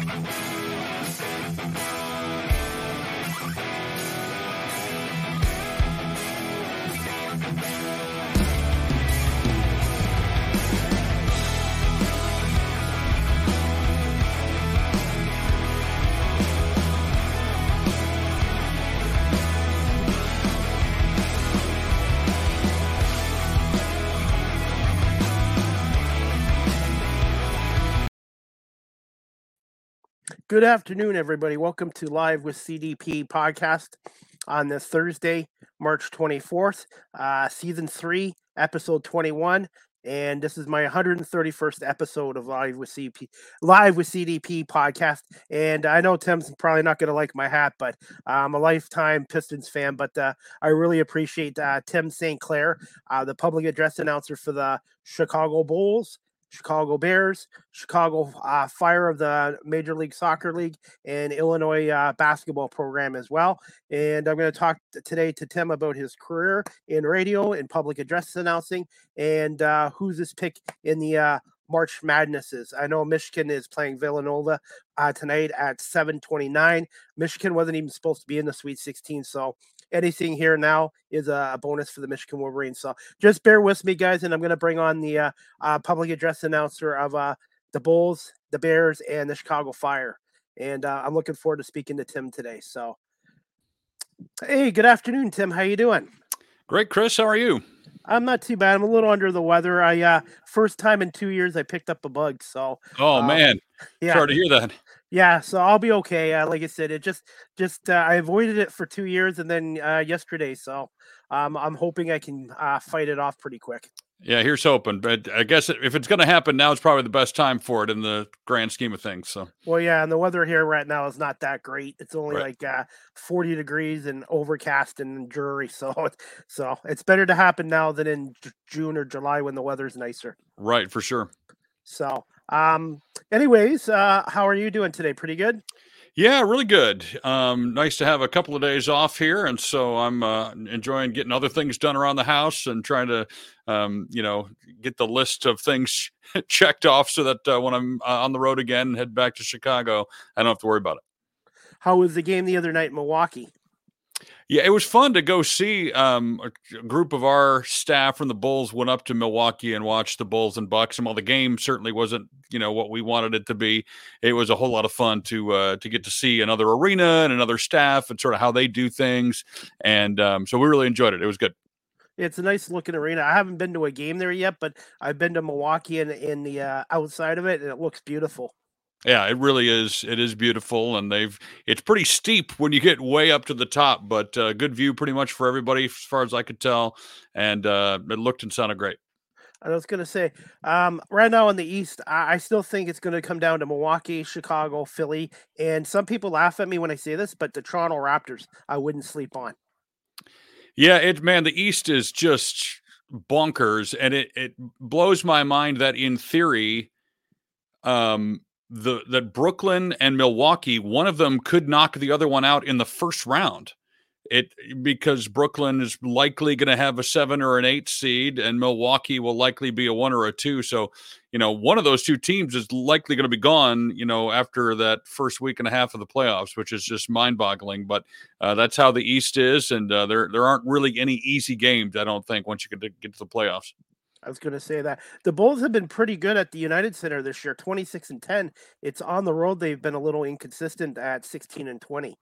I'm gonna go to the hospital. Good afternoon, everybody. Welcome to Live with CDP podcast on this Thursday, March 24th, uh, season three, episode 21. And this is my 131st episode of Live with CDP, Live with CDP podcast. And I know Tim's probably not going to like my hat, but I'm a lifetime Pistons fan. But uh, I really appreciate uh, Tim St. Clair, uh, the public address announcer for the Chicago Bulls Chicago Bears, Chicago uh, Fire of the Major League Soccer League, and Illinois uh, basketball program as well. And I'm going to talk today to Tim about his career in radio and public address announcing, and uh, who's his pick in the uh, March Madnesses. I know Michigan is playing Villanova uh, tonight at 7:29. Michigan wasn't even supposed to be in the Sweet 16, so anything here now is a, bonus for the Michigan Wolverines. So just bear with me, guys, and I'm going to bring on the uh, uh, public address announcer of uh, the Bulls, the Bears, and the Chicago Fire. And uh, I'm looking forward to speaking to Tim today. So, hey, good afternoon, Tim. How you doing? Great, Chris. How are you? I'm not too bad. I'm a little under the weather. I uh first time in two years I picked up a bug. So oh um, man, yeah, sorry to hear that. Yeah, so I'll be okay. Uh, like I said, it just just uh, I avoided it for two years, and then uh, yesterday. So um, I'm hoping I can uh, fight it off pretty quick. Yeah, here's hoping. But I guess if it's going to happen now, it's probably the best time for it in the grand scheme of things. So. Well, yeah, and the weather here right now is not that great. It's only right. like uh, 40 degrees and overcast and dreary. So, so it's better to happen now than in June or July when the weather's nicer. Right, for sure. So, um, anyways, uh, how are you doing today? Pretty good. Yeah, really good. Um, nice to have a couple of days off here, and so I'm uh, enjoying getting other things done around the house and trying to, um, you know, get the list of things checked off so that uh, when I'm uh, on the road again and head back to Chicago, I don't have to worry about it. How was the game the other night in Milwaukee? Yeah, it was fun to go see. Um, a group of our staff from the Bulls went up to Milwaukee and watched the Bulls and Bucks. And while the game certainly wasn't, you know, what we wanted it to be, it was a whole lot of fun to uh, to get to see another arena and another staff and sort of how they do things. And um, so we really enjoyed it. It was good. It's a nice looking arena. I haven't been to a game there yet, but I've been to Milwaukee and in the uh, outside of it, and it looks beautiful. Yeah, it really is. It is beautiful, and they've it's pretty steep when you get way up to the top, but uh, good view pretty much for everybody as far as I could tell, and uh, it looked and sounded great. I was going to say, um, right now in the East, I, I still think it's going to come down to Milwaukee, Chicago, Philly, and some people laugh at me when I say this, but the Toronto Raptors, I wouldn't sleep on. Yeah, it man, the East is just bonkers, and it it blows my mind that in theory, um, the that Brooklyn and Milwaukee, one of them could knock the other one out in the first round. It because Brooklyn is likely going to have a seven or an eight seed, and Milwaukee will likely be a one or a two. So, you know, one of those two teams is likely going to be gone. You know, after that first week and a half of the playoffs, which is just mind-boggling. But uh, that's how the East is, and uh, there there aren't really any easy games. I don't think once you get to get to the playoffs. I was going to say that the Bulls have been pretty good at the United Center this year, 26 and 10. It's on the road. They've been a little inconsistent at 16 and 20.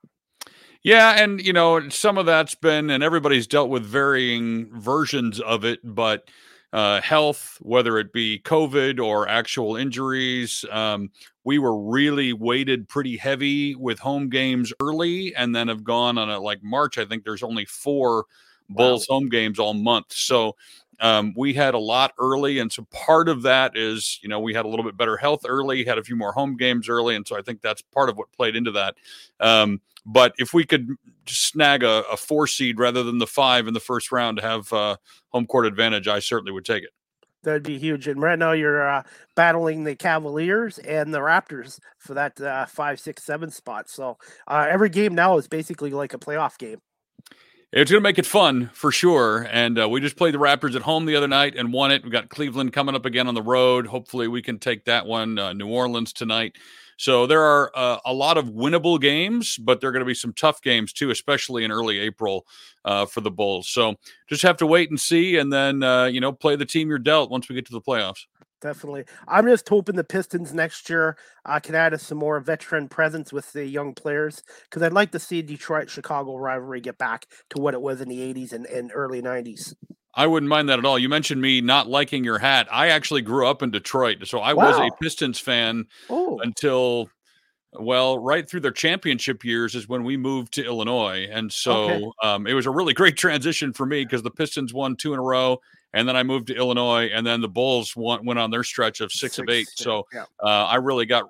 Yeah, and you know, some of that's been and everybody's dealt with varying versions of it, but uh, health, whether it be COVID or actual injuries, um, we were really weighted pretty heavy with home games early, and then have gone on a like March. I think there's only four Bulls wow. home games all month, so um, we had a lot early, and so part of that is, you know, we had a little bit better health early, had a few more home games early, and so I think that's part of what played into that. Um, but if we could snag a, a, four seed rather than the five in the first round to have uh, home court advantage, I certainly would take it. That'd be huge. And right now you're uh, battling the Cavaliers and the Raptors for that uh, five, six, seven spot. So uh, every game now is basically like a playoff game. It's going to make it fun for sure. And uh, we just played the Raptors at home the other night and won it. We got Cleveland coming up again on the road. Hopefully, we can take that one. Uh, New Orleans tonight. So there are uh, a lot of winnable games, but there are going to be some tough games too, especially in early April uh, for the Bulls. So just have to wait and see, and then uh, you know play the team you're dealt once we get to the playoffs. Definitely, I'm just hoping the Pistons next year uh, can add some more veteran presence with the young players because I'd like to see Detroit Chicago rivalry get back to what it was in the 80s and, and early 90s. I wouldn't mind that at all. You mentioned me not liking your hat. I actually grew up in Detroit, so I wow. was a Pistons fan oh. until well, right through their championship years is when we moved to Illinois, and so okay. um, it was a really great transition for me because the Pistons won two in a row, and then I moved to Illinois, and then the Bulls won, went on their stretch of six, six of eight. So yeah. uh, I really got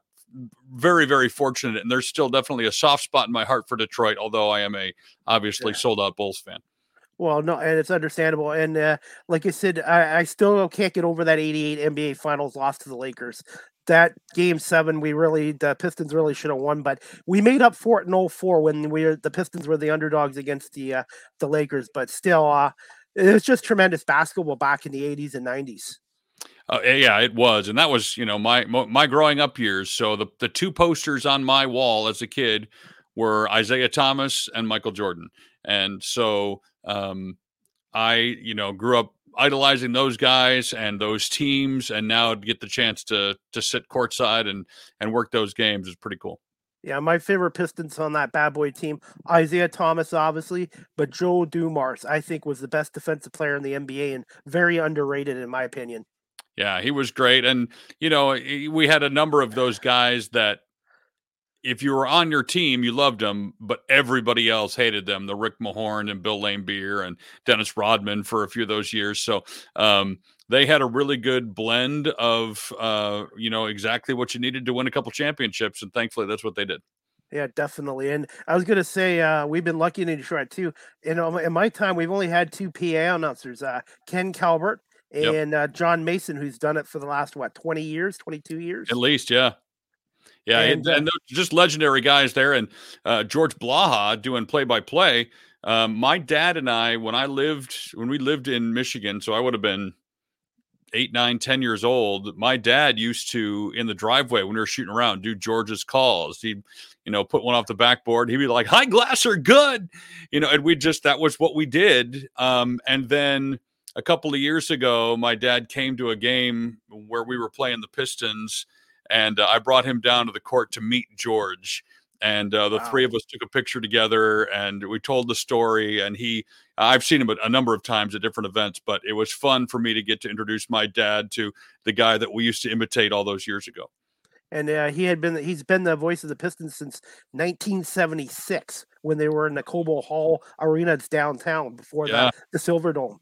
very very fortunate, and there's still definitely a soft spot in my heart for Detroit, although I am a obviously yeah. sold out Bulls fan. Well, no, and it's understandable. And uh, like I said, I, I, still can't get over that 88 NBA Finals loss to the Lakers. That game seven, we really, the Pistons really should have won, but we made up for it in 04 when we the Pistons were the underdogs against the uh, the Lakers. But still, uh, it was just tremendous basketball back in the 80s and 90s. Uh, yeah, it was, and that was you know my my growing up years. So the the two posters on my wall as a kid were Isiah Thomas and Michael Jordan, and so um, I, you know, grew up idolizing those guys and those teams, and now to get the chance to to sit courtside and and work those games is pretty cool. Yeah, my favorite Pistons on that bad boy team, Isiah Thomas, obviously, but Joe Dumars, I think, was the best defensive player in the NBA and very underrated, in my opinion. Yeah, he was great. And, you know, we had a number of those guys that if you were on your team, you loved them, but everybody else hated them. The Rick Mahorn and Bill Laimbeer and Dennis Rodman for a few of those years. So um, they had a really good blend of uh, you know exactly what you needed to win a couple championships, and thankfully that's what they did. Yeah, definitely. And I was gonna say uh, we've been lucky in Detroit too. You know, in my time, we've only had two PA announcers: uh, Ken Calvert and yep. uh, John Mason, who's done it for the last what twenty years, twenty two years, at least. Yeah, yeah, and, and, and just legendary guys there, and uh, George Blaha doing play by play. My dad and I, when I lived, when we lived in Michigan, so I would have been eight, nine, ten years old. My dad used to in the driveway when we were shooting around do George's calls. He'd, you know, put one off the backboard. He'd be like, "Hi, Glasser, good," you know, and we just that was what we did. Um, and then a couple of years ago, my dad came to a game where we were playing the Pistons and uh, I brought him down to the court to meet George. And uh, the wow. three of us took a picture together, and we told the story. And he, I've seen him a number of times at different events, but it was fun for me to get to introduce my dad to the guy that we used to imitate all those years ago. And uh, he had been, he's been the voice of the Pistons since 1976 when they were in the Cobo Hall Arena. It's downtown before yeah. the, the Silverdome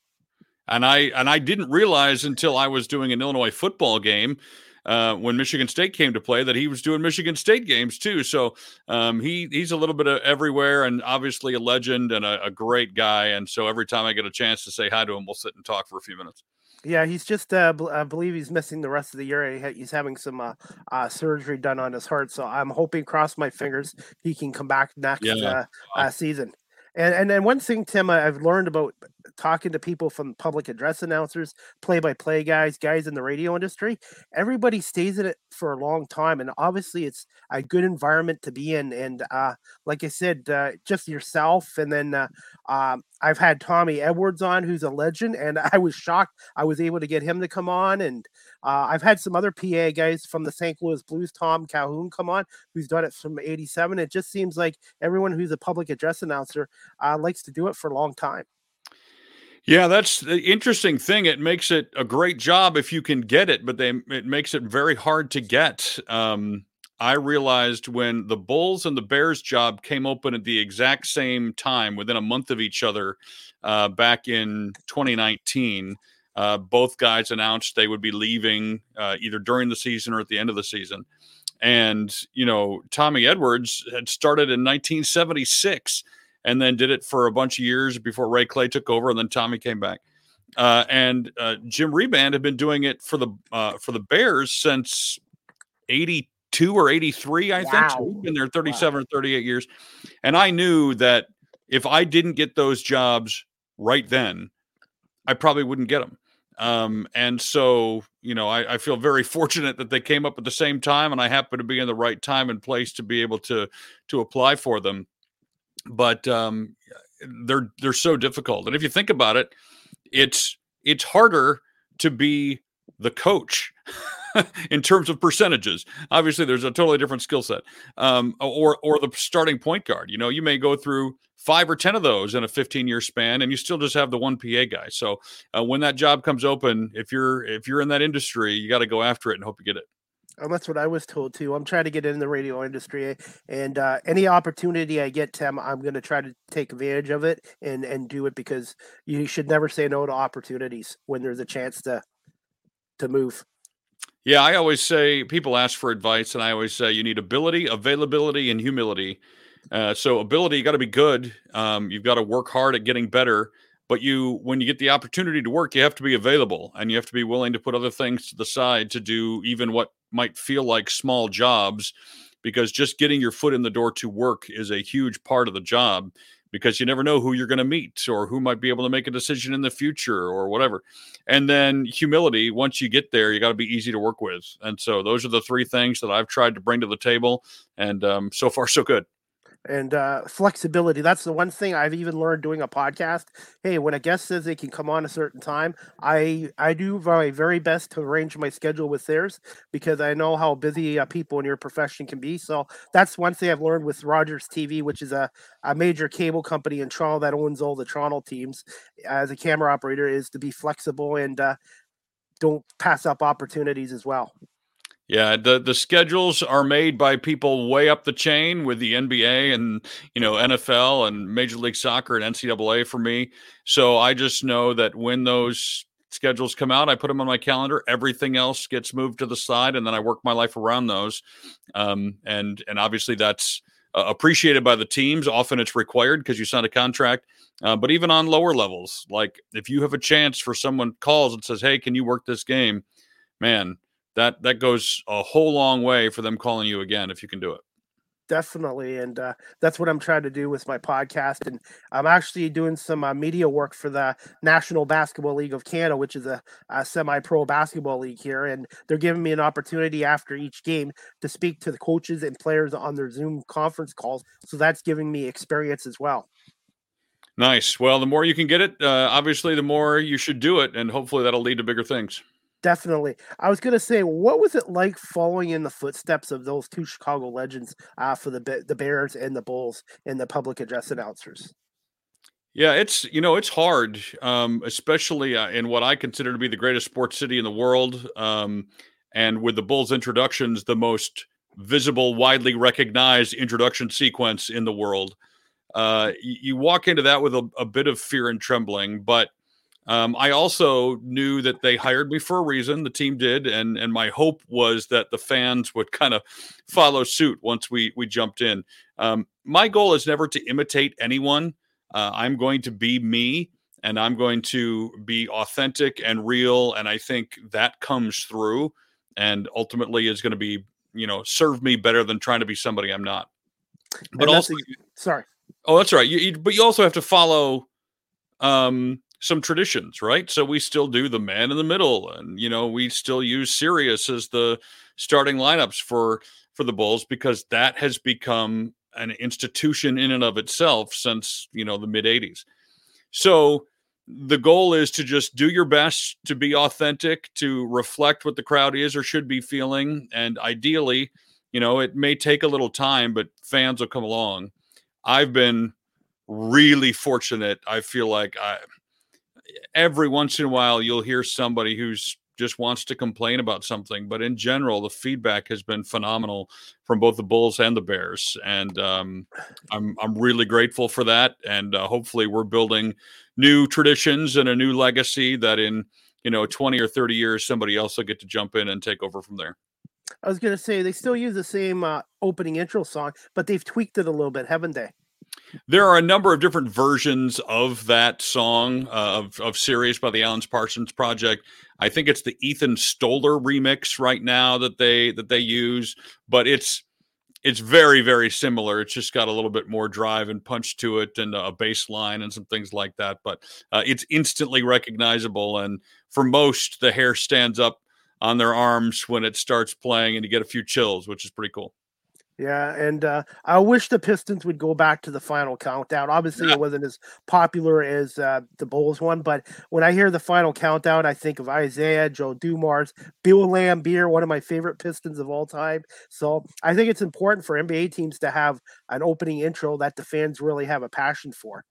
and I and I didn't realize until I was doing an Illinois football game uh, when Michigan State came to play that he was doing Michigan State games too. So um, he he's a little bit of everywhere, and obviously a legend and a, a, great guy. And so every time I get a chance to say hi to him, we'll sit and talk for a few minutes. Yeah, he's just uh, I believe he's missing the rest of the year. He's having some uh, uh, surgery done on his heart, so I'm hoping, cross my fingers, he can come back next yeah. Uh, uh, season. And and then one thing, Tim, I've learned about talking to people from public address announcers, play by play guys, guys in the radio industry, everybody stays in it for a long time. And obviously, it's a good environment to be in. And uh, like I said, uh, just yourself. And then uh, um, I've had Tommy Edwards on, who's a legend. And I was shocked I was able to get him to come on. And uh, I've had some other PA guys from the St. Louis Blues, Tom Calhoun, come on, who's done it from 87. It just seems like everyone who's a public address announcer uh, likes to do it for a long time. Yeah, that's the interesting thing. It makes it a great job if you can get it, but they it makes it very hard to get. Um, I realized when the Bulls and the Bears job came open at the exact same time, within a month of each other, uh, back in 2019. Uh, both guys announced they would be leaving uh, either during the season or at the end of the season. And, you know, Tommy Edwards had started in 1976 and then did it for a bunch of years before Ray Clay took over, and then Tommy came back. Uh, and uh, Jim Riebandt had been doing it for the uh, for the Bears since '82 or '83, I wow. think. So he's been there 37 wow. or 38 years, and I knew that if I didn't get those jobs right then, I probably wouldn't get them. Um, and so, you know, I, I, feel very fortunate that they came up at the same time, and I happen to be in the right time and place to be able to to apply for them. But um, they're they're so difficult, and if you think about it, it's it's harder to be the coach in terms of percentages. Obviously, there's a totally different skill set, um, or or the starting point guard. You know, you may go through five or ten of those in a 15 year span, and you still just have the one PA guy. So uh, when that job comes open, if you're if you're in that industry, you got to go after it and hope you get it. And that's what I was told too. I'm trying to get in the radio industry, and uh, any opportunity I get, Tim, I'm going to try to take advantage of it and and do it because you should never say no to opportunities when there's a chance to to move. Yeah, I always say people ask for advice, and I always say you need ability, availability, and humility. Uh, so ability, you got to be good. Um, you've got to work hard at getting better. But you, when you get the opportunity to work, you have to be available, and you have to be willing to put other things to the side to do even what might feel like small jobs, because just getting your foot in the door to work is a huge part of the job because you never know who you're going to meet or who might be able to make a decision in the future or whatever. And then humility, once you get there, you got to be easy to work with. And so those are the three things that I've tried to bring to the table. And um, so far, so good and uh, flexibility. That's the one thing I've even learned doing a podcast. Hey, when a guest says they can come on a certain time, I I do my very best to arrange my schedule with theirs because I know how busy uh, people in your profession can be. So that's one thing I've learned with Rogers TV, which is a, a major cable company in Toronto that owns all the Toronto teams. As a camera operator, is to be flexible and uh, don't pass up opportunities as well. Yeah, the the schedules are made by people way up the chain with the NBA and you know NFL and Major League Soccer and NCAA for me. So I just know that when those schedules come out, I put them on my calendar. Everything else gets moved to the side, and then I work my life around those. Um, and and obviously that's uh, appreciated by the teams. Often it's required because you sign a contract. Uh, but even on lower levels, like if you have a chance for someone calls and says, "Hey, can you work this game?" Man, that that goes a whole long way for them calling you again if you can do it. Definitely and uh, that's what i'm trying to do with my podcast and i'm actually doing some uh, media work for the national basketball league of canada which is a, a semi-pro basketball league here and they're giving me an opportunity after each game to speak to the coaches and players on their zoom conference calls so that's giving me experience as well. Nice. Well the more you can get it uh, obviously the more you should do it and hopefully that'll lead to bigger things Definitely. I was going to say, what was it like following in the footsteps of those two Chicago legends uh, for the the Bears and the Bulls and the public address announcers? Yeah, it's you know it's hard, um, especially uh, in what I consider to be the greatest sports city in the world, um, and with the Bulls introductions, the most visible, widely recognized introduction sequence in the world. Uh, you, you walk into that with a, a bit of fear and trembling, but um, I also knew that they hired me for a reason. The team did, and and my hope was that the fans would kind of follow suit once we we jumped in. Um, my goal is never to imitate anyone. Uh, I'm going to be me, and I'm going to be authentic and real. And I think that comes through, and ultimately is going to be you know serve me better than trying to be somebody I'm not. But also, sorry. Oh, that's right. You, you, but you also have to follow um some traditions, right? So we still do the man in the middle, and you know we still use Sirius as the starting lineups for for the Bulls because that has become an institution in and of itself since you know the mid '80s. So the goal is to just do your best to be authentic, to reflect what the crowd is or should be feeling, and ideally, you know, it may take a little time, but fans will come along. I've been really fortunate. I feel like I every once in a while you'll hear somebody who's just wants to complain about something. But in general, the feedback has been phenomenal from both the Bulls and the Bears, and um, I'm I'm really grateful for that. And uh, hopefully, we're building new traditions and a new legacy that in you know 20 or 30 years, somebody else will get to jump in and take over from there. I was going to say they still use the same uh, opening intro song, but they've tweaked it a little bit, haven't they? There are a number of different versions of that song uh, of of by the Alan Parsons Project. I think it's the Ethan Stoller remix right now that they that they use, but it's it's very very similar. It's just got a little bit more drive and punch to it, and a bass line and some things like that. But uh, it's instantly recognizable, and for most, the hair stands up on their arms when it starts playing, and you get a few chills, which is pretty cool. Yeah, and uh, I wish the Pistons would go back to the final countdown. Obviously, it wasn't as popular as uh, the Bulls one, but when I hear the final countdown, I think of Isiah, Joe Dumars, Bill Laimbeer, one of my favorite Pistons of all time. So I think it's important for NBA teams to have an opening intro that the fans really have a passion for.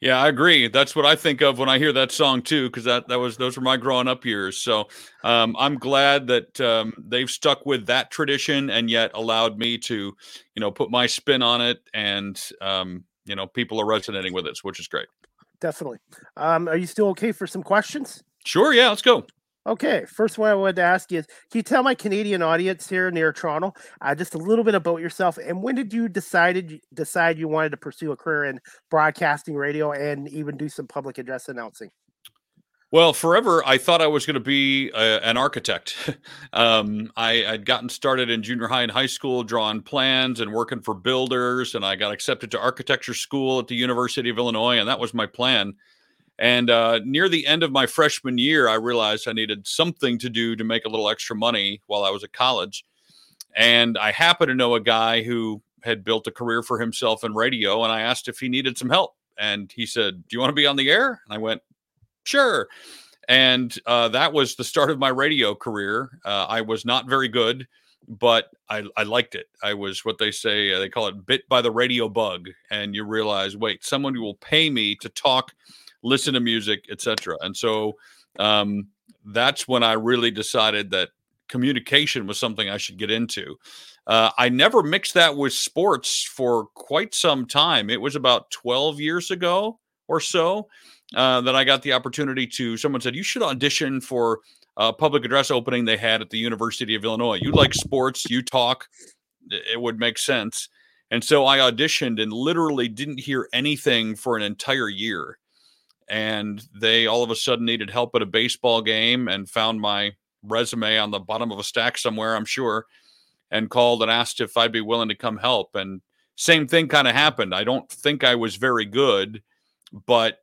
Yeah, I agree. That's what I think of when I hear that song too, because that that was those were my growing up years. So um, I'm glad that um, they've stuck with that tradition and yet allowed me to, you know, put my spin on it, and um, you know, people are resonating with it, which is great. Definitely. Um, are you still okay for some questions? Sure. Yeah. Let's go. Okay, first one I wanted to ask you is can you tell my Canadian audience here near Toronto uh, just a little bit about yourself and when did you decided decide you wanted to pursue a career in broadcasting, radio, and even do some public address announcing? Well, forever I thought I was going to be a, an architect. um, I, had gotten started in junior high and high school, drawing plans and working for builders, and I got accepted to architecture school at the University of Illinois, and that was my plan. And uh, near the end of my freshman year, I realized I needed something to do to make a little extra money while I was at college. And I happened to know a guy who had built a career for himself in radio. And I asked if he needed some help. And he said, Do you want to be on the air? And I went, Sure. And uh, that was the start of my radio career. Uh, I was not very good, but I, I liked it. I was what they say, uh, they call it bit by the radio bug. And you realize, wait, someone will pay me to talk listen to music, etc. And so um, that's when I really decided that communication was something I should get into. Uh, I never mixed that with sports for quite some time. It was about 12 years ago or so uh, that I got the opportunity to. Someone said, You should audition for a public address opening they had at the University of Illinois. You like sports, you talk, it would make sense. And so I auditioned and literally didn't hear anything for an entire year and they all of a sudden needed help at a baseball game and found my resume on the bottom of a stack somewhere, I'm sure, and called and asked if I'd be willing to come help. And same thing kind of happened. I don't think I was very good, but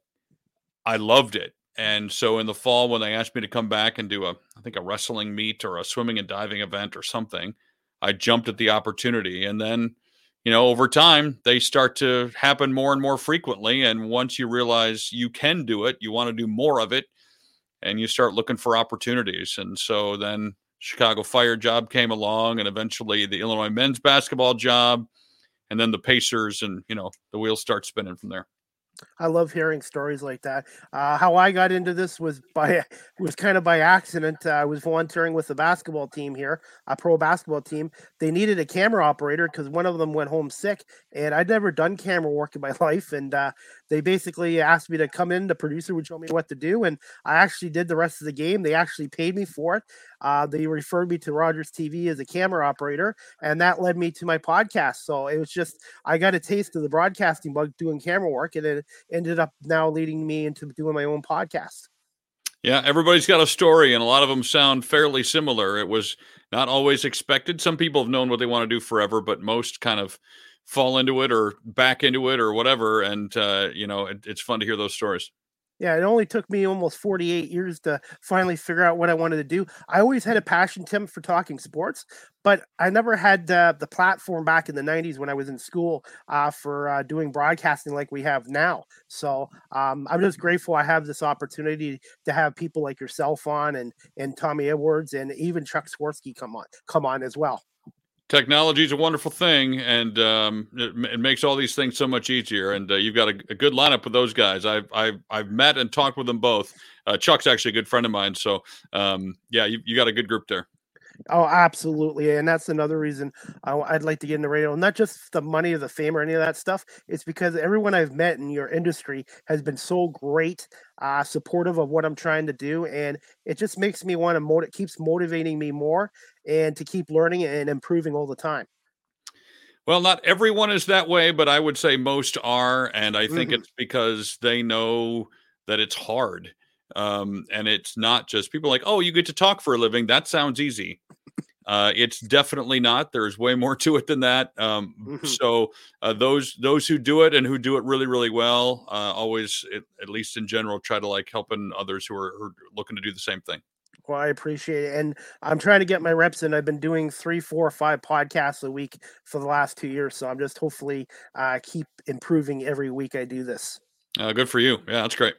I loved it. And so in the fall, when they asked me to come back and do a, I think a wrestling meet or a swimming and diving event or something, I jumped at the opportunity. And then you know, over time, they start to happen more and more frequently. And once you realize you can do it, you want to do more of it, and you start looking for opportunities. And so then Chicago Fire job came along, and eventually the Illinois men's basketball job, and then the Pacers, and you know, the wheels start spinning from there. I love hearing stories like that. Uh, how I got into this was by was kind of by accident. Uh, I was volunteering with the basketball team here, a pro basketball team. They needed a camera operator because one of them went home sick, and I'd never done camera work in my life. And uh, they basically asked me to come in. The producer would show me what to do, and I actually did the rest of the game. They actually paid me for it. Uh, they referred me to Rogers TV as a camera operator, and that led me to my podcast. So it was just I got a taste of the broadcasting bug doing camera work, and it ended up now leading me into doing my own podcast. Yeah, everybody's got a story, and a lot of them sound fairly similar. It was not always expected. Some people have known what they want to do forever, but most kind of fall into it or back into it or whatever. And uh, you know, it, it's fun to hear those stories. Yeah, it only took me almost 48 years to finally figure out what I wanted to do. I always had a passion, Tim, for talking sports, but I never had uh, the platform back in the 90s when I was in school uh, for uh, doing broadcasting like we have now. So um, I'm just grateful I have this opportunity to have people like yourself on and and Tommy Edwards and even Chuck Swirsky come on come on as well technology is a wonderful thing and um, it, it, makes all these things so much easier and uh, you've got a, a, good lineup with those guys. I've, I've, I've met and talked with them both. Uh, chuck's actually a good friend of mine so um, yeah you, you got a good group there Oh, absolutely. And that's another reason I, would like to get into radio. Not just the money or the fame or any of that stuff. It's because everyone I've met in your industry has been so great, uh, supportive of what I'm trying to do. And it just makes me want to motivate, keeps motivating me more and to keep learning and improving all the time. Well, not everyone is that way, but I would say most are. And I think mm-hmm. it's because they know that it's hard um, and it's not just people like, oh, you get to talk for a living. That sounds easy. Uh, it's definitely not. There's way more to it than that. Um, Mhm. So uh, those those who do it and who do it really really well, uh, always at, at least in general, try to like helping others who are, who are looking to do the same thing. Well, I appreciate it. And I'm trying to get my reps in. I've been doing three, four, five podcasts a week for the last two years. So I'm just hopefully uh, keep improving every week I do this. Uh, good for you. Yeah, that's great.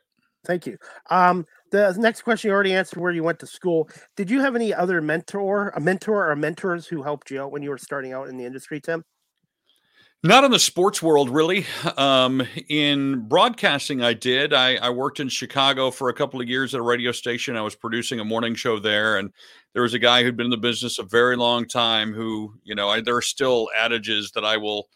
Thank you. Um, the next question you already answered where you went to school. Did you have any other mentor, a mentor or mentors who helped you out when you were starting out in the industry, Tim? Not in the sports world, really. Um, in broadcasting, I did. I, I worked in Chicago for a couple of years at a radio station. I was producing a morning show there, and there was a guy who'd been in the business a very long time. Who, you know, I, there are still adages that I will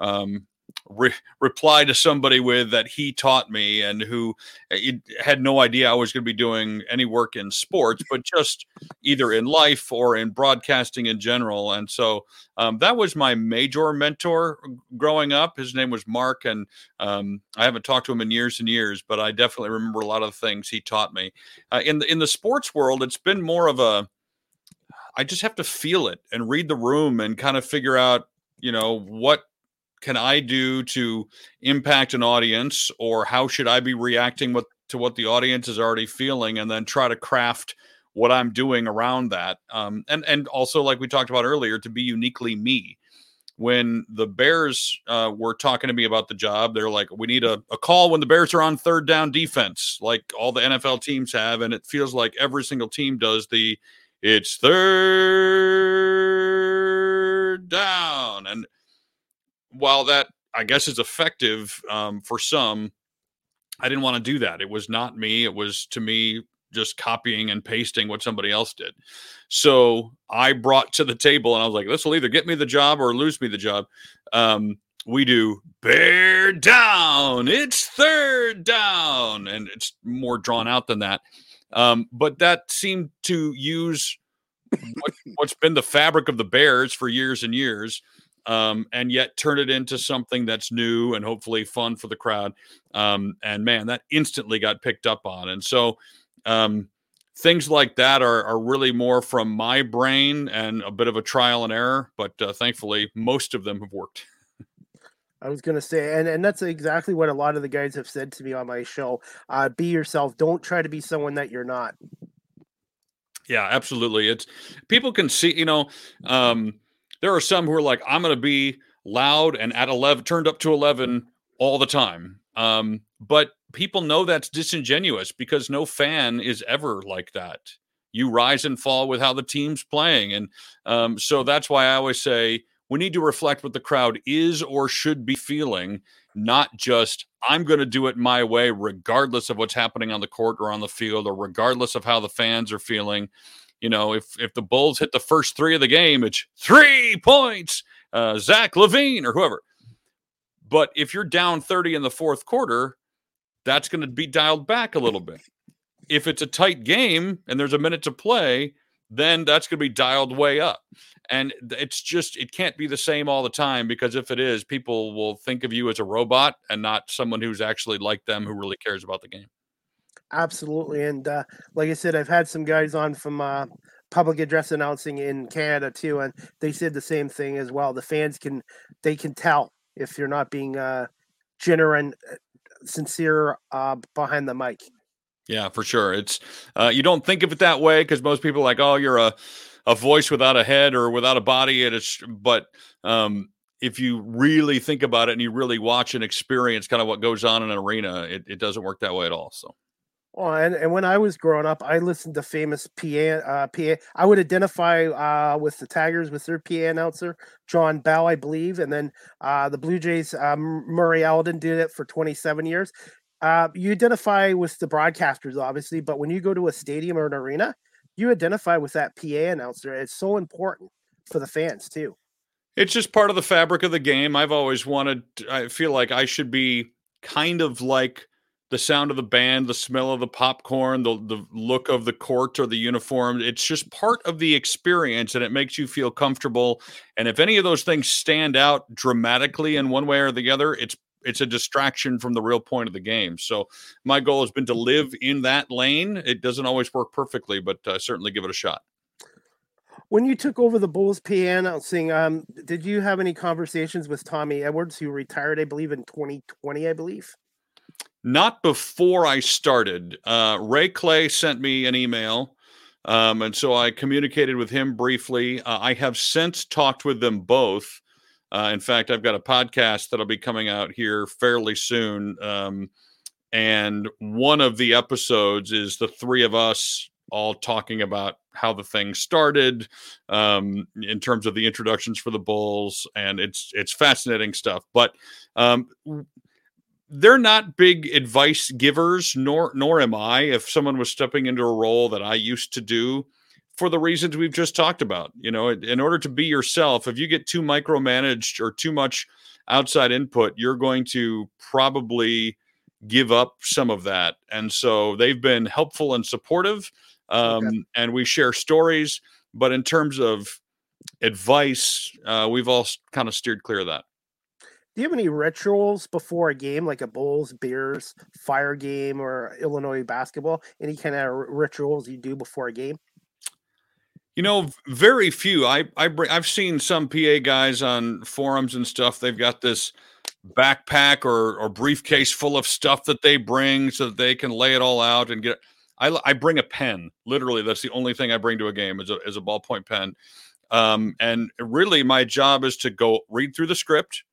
um, re- reply to somebody with that he taught me, and who it, had no idea I was going to be doing any work in sports, but just either in life or in broadcasting in general. And so um, that was my major mentor growing up. His name was Mark, and um, I haven't talked to him in years and years, but I definitely remember a lot of things he taught me. Uh, in the in the sports world, it's been more of a I just have to feel it and read the room and kind of figure out, you know, what can I do to impact an audience, or how should I be reacting with to what the audience is already feeling, and then try to craft what I'm doing around that. Um, and and also, like we talked about earlier, to be uniquely me. When the Bears uh, were talking to me about the job, they're like, "We need a, a call when the Bears are on third down defense, like all the NFL teams have." And it feels like every single team does the "It's third while that I guess is effective um, for some, I didn't want to do that. It was not me. It was to me just copying and pasting what somebody else did. So I brought to the table and I was like, this will either get me the job or lose me the job. Um, we do bear down. It's third down. And it's more drawn out than that. Um, but that seemed to use what, what's been the fabric of the Bears for years and years. Um, and yet turn it into something that's new and hopefully fun for the crowd. Um, and man, that instantly got picked up on. And so um, things like that are, are really more from my brain and a bit of a trial and error. But uh, thankfully, most of them have worked. I was gonna say, and and that's exactly what a lot of the guys have said to me on my show. Uh, be yourself. Don't try to be someone that you're not. Yeah, absolutely. It's people can see, you know, um, there are some who are like, I'm going to be loud and at 11, turned up to 11 all the time. Um, but people know that's disingenuous because no fan is ever like that. You rise and fall with how the team's playing. And um, so that's why I always say we need to reflect what the crowd is or should be feeling, not just I'm going to do it my way, regardless of what's happening on the court or on the field, or regardless of how the fans are feeling. You know, if if the Bulls hit the first three of the game, it's three points, uh, Zach LaVine or whoever. But if you're down 30 in the fourth quarter, that's going to be dialed back a little bit. If it's a tight game and there's a minute to play, then that's going to be dialed way up. And it's just, it can't be the same all the time because if it is, people will think of you as a robot and not someone who's actually like them who really cares about the game. Absolutely, and uh, like I said, I've had some guys on from uh, public address announcing in Canada too, and they said the same thing as well. The fans can they can tell if you're not being uh, genuine, sincere uh, behind the mic. Yeah, for sure. It's uh, you don't think of it that way because most people are like, oh, you're a a voice without a head or without a body. And it's but um, if you really think about it and you really watch and experience kind of what goes on in an arena, it, it doesn't work that way at all. So. Well, and, and when I was growing up, I listened to famous PA. Uh, PA. I would identify uh, with the Tigers with their PA announcer, John Bell, I believe, and then uh, the Blue Jays, um, Murray Eldon did it for 27 years. Uh, you identify with the broadcasters, obviously, but when you go to a stadium or an arena, you identify with that PA announcer. It's so important for the fans too. It's just part of the fabric of the game. I've always wanted. I feel like I should be kind of like the sound of the band, the smell of the popcorn, the the look of the court or the uniform. It's just part of the experience and it makes you feel comfortable. And if any of those things stand out dramatically in one way or the other, it's it's a distraction from the real point of the game. So my goal has been to live in that lane. It doesn't always work perfectly, but uh, certainly give it a shot. When you took over the Bulls PA announcing, um, did you have any conversations with Tommy Edwards, who retired, I believe, in 2020, I believe? Not before I started. Uh, Ray Clay sent me an email. Um, and so I communicated with him briefly. Uh, I have since talked with them both. Uh, in fact, I've got a podcast that'll be coming out here fairly soon. Um, and one of the episodes is the three of us all talking about how the thing started um, in terms of the introductions for the bulls and it's it's fascinating stuff but um, they're not big advice givers nor nor am i if someone was stepping into a role that i used to do for the reasons we've just talked about you know in order to be yourself if you get too micromanaged or too much outside input you're going to probably give up some of that and so they've been helpful and supportive um, okay. and we share stories. But in terms of advice, uh, we've all kind of steered clear of that. Do you have any rituals before a game, like a Bulls, Bears, Fire game, or Illinois basketball? Any kind of rituals you do before a game? You know, very few. I I I've seen some PA guys on forums and stuff. They've got this backpack or or briefcase full of stuff that they bring so that they can lay it all out and get. I, I bring a pen. Literally, that's the only thing I bring to a game is a, is a ballpoint pen. Um, and really, my job is to go read through the script,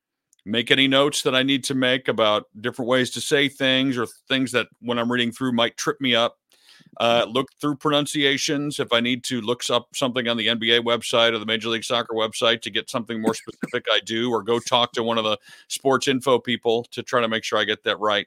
make any notes that I need to make about different ways to say things or things that when I'm reading through might trip me up. Uh, look through pronunciations. If I need to look up something on the NBA website or the Major League Soccer website to get something more specific, I do, or go talk to one of the sports info people to try to make sure I get that right.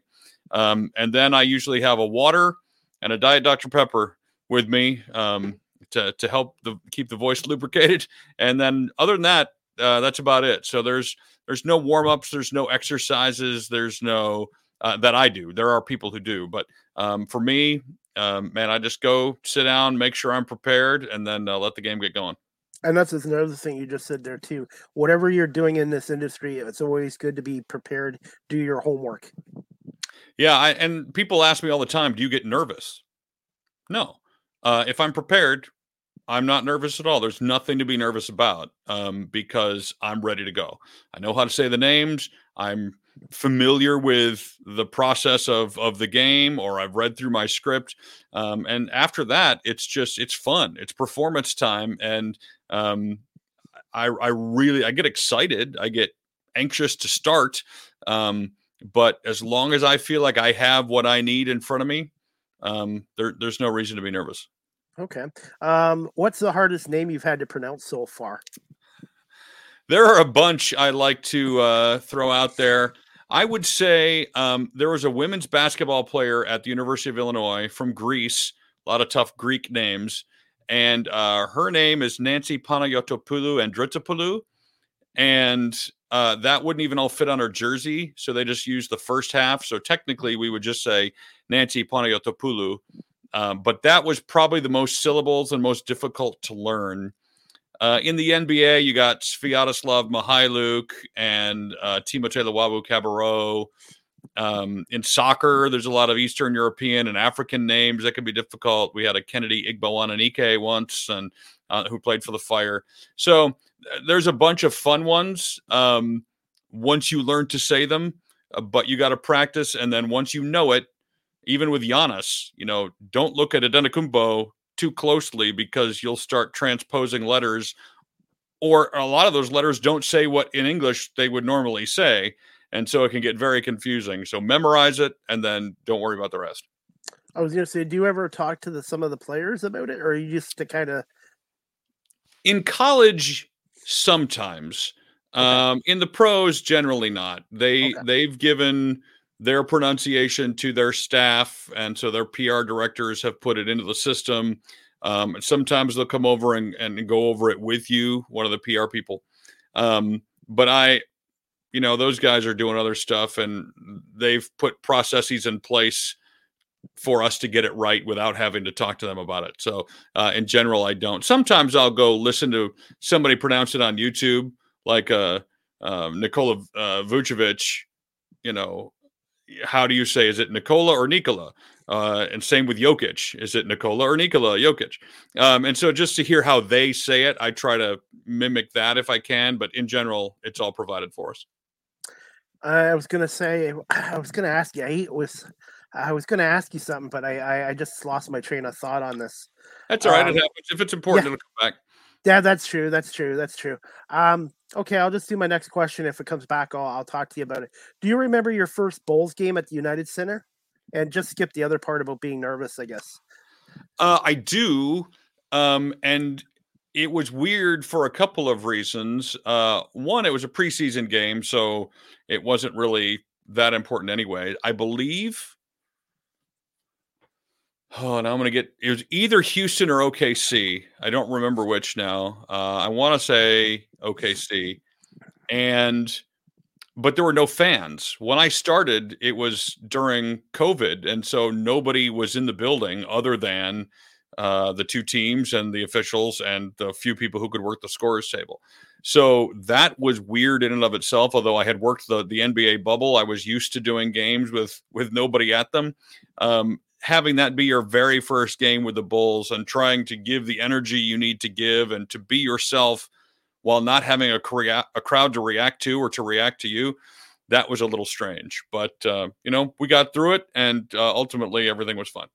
Um, and then I usually have a water and a diet Dr Pepper with me um, to to help the keep the voice lubricated. And then other than that, uh, that's about it. So there's there's no warm ups, there's no exercises, there's no uh, that I do. There are people who do, but um, for me, um, man, I just go sit down, make sure I'm prepared, and then uh, let the game get going. And that's another thing you just said there too. Whatever you're doing in this industry, it's always good to be prepared. Do your homework. Yeah, I, and people ask me all the time, "Do you get nervous?" No. Uh, if I'm prepared, I'm not nervous at all. There's nothing to be nervous about um, because I'm ready to go. I know how to say the names. I'm familiar with the process of of the game, or I've read through my script. Um, and after that, it's just it's fun. It's performance time, and um, I I really I get excited. I get anxious to start. Um, but as long as I feel like I have what I need in front of me, um, there, there's no reason to be nervous. Okay. Um, what's the hardest name you've had to pronounce so far? There are a bunch I like to uh, throw out there. I would say um, there was a women's basketball player at the University of Illinois from Greece, a lot of tough Greek names. And uh, her name is Nancy Panayotopoulou Andritopoulou. And uh, that wouldn't even all fit on her jersey. So they just used the first half. So technically, we would just say Nancy Panayotopoulou. Um, but that was probably the most syllables and most difficult to learn. Uh, in the NBA, you got Sviatoslav Mykhailiuk and uh, Timothé Luwawu-Cabarrot. Um, in soccer, there's a lot of Eastern European and African names that can be difficult. We had a Kennedy Igboananike once, and uh, who played for the Fire. So there's a bunch of fun ones um, once you learn to say them, uh, but you got to practice. And then once you know it, even with Giannis, you know, don't look at Antetokounmpo too closely because you'll start transposing letters, or a lot of those letters don't say what in English they would normally say, and so it can get very confusing. So memorize it, and then don't worry about the rest. I was going to say, do you ever talk to the, some of the players about it, or are you just to kind of? In college, sometimes. Okay. Um, in the pros, generally not. They okay. they've given their pronunciation to their staff, and so their PR directors have put it into the system. Um, sometimes they'll come over and, and go over it with you, one of the PR people. Um, but I, you know, those guys are doing other stuff, and they've put processes in place for us to get it right without having to talk to them about it. So, uh, in general, I don't. Sometimes I'll go listen to somebody pronounce it on YouTube, like uh, uh, Nikola Vucevic. You know, how do you say? Is it Nicola or Nikola? Uh, and same with Jokic. Is it Nikola or Nikola Jokic? Um, and so just to hear how they say it, I try to mimic that if I can. But in general, it's all provided for us. I was gonna say, I was gonna ask you. I was, I was gonna ask you something, but I, I, I just lost my train of thought on this. That's all right. Um, it happens. If it's important, yeah. it'll come back. Yeah, that's true. That's true. That's true. Um, okay, I'll just do my next question. If it comes back, I'll, I'll talk to you about it. Do you remember your first Bulls game at the United Center? And just skip the other part about being nervous, I guess. Uh, I do. Um, and it was weird for a couple of reasons. Uh, one, it was a preseason game, so it wasn't really that important anyway. I believe Oh, now I'm going to get it was either Houston or OKC. I don't remember which now. Uh, I want to say OKC, and but there were no fans when I started. It was during COVID, and so nobody was in the building other than uh, the two teams and the officials and the few people who could work the scorers table. So that was weird in and of itself. Although I had worked the the NBA bubble, I was used to doing games with with nobody at them. Um, having that be your very first game with the Bulls and trying to give the energy you need to give and to be yourself while not having a, a crowd to react to or to react to you, that was a little strange. But, uh, you know, we got through it and uh, ultimately everything was fun.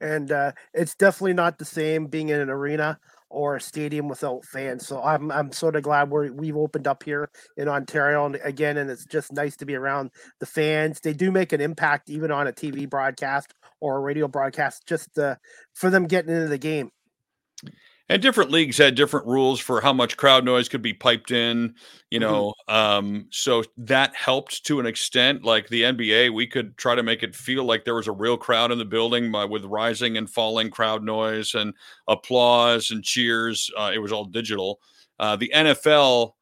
And uh, it's definitely not the same being in an arena or a stadium without fans. So I'm I'm sort of glad we're we've opened up here in Ontario and again, and it's just nice to be around the fans. They do make an impact even on a TV broadcast or a radio broadcast, just uh, for them getting into the game. And different leagues had different rules for how much crowd noise could be piped in, you mm-hmm. know. Mm-hmm. Um, so that helped to an extent. Like the NBA, we could try to make it feel like there was a real crowd in the building by, with rising and falling crowd noise and applause and cheers. Uh, it was all digital. Uh, the NFL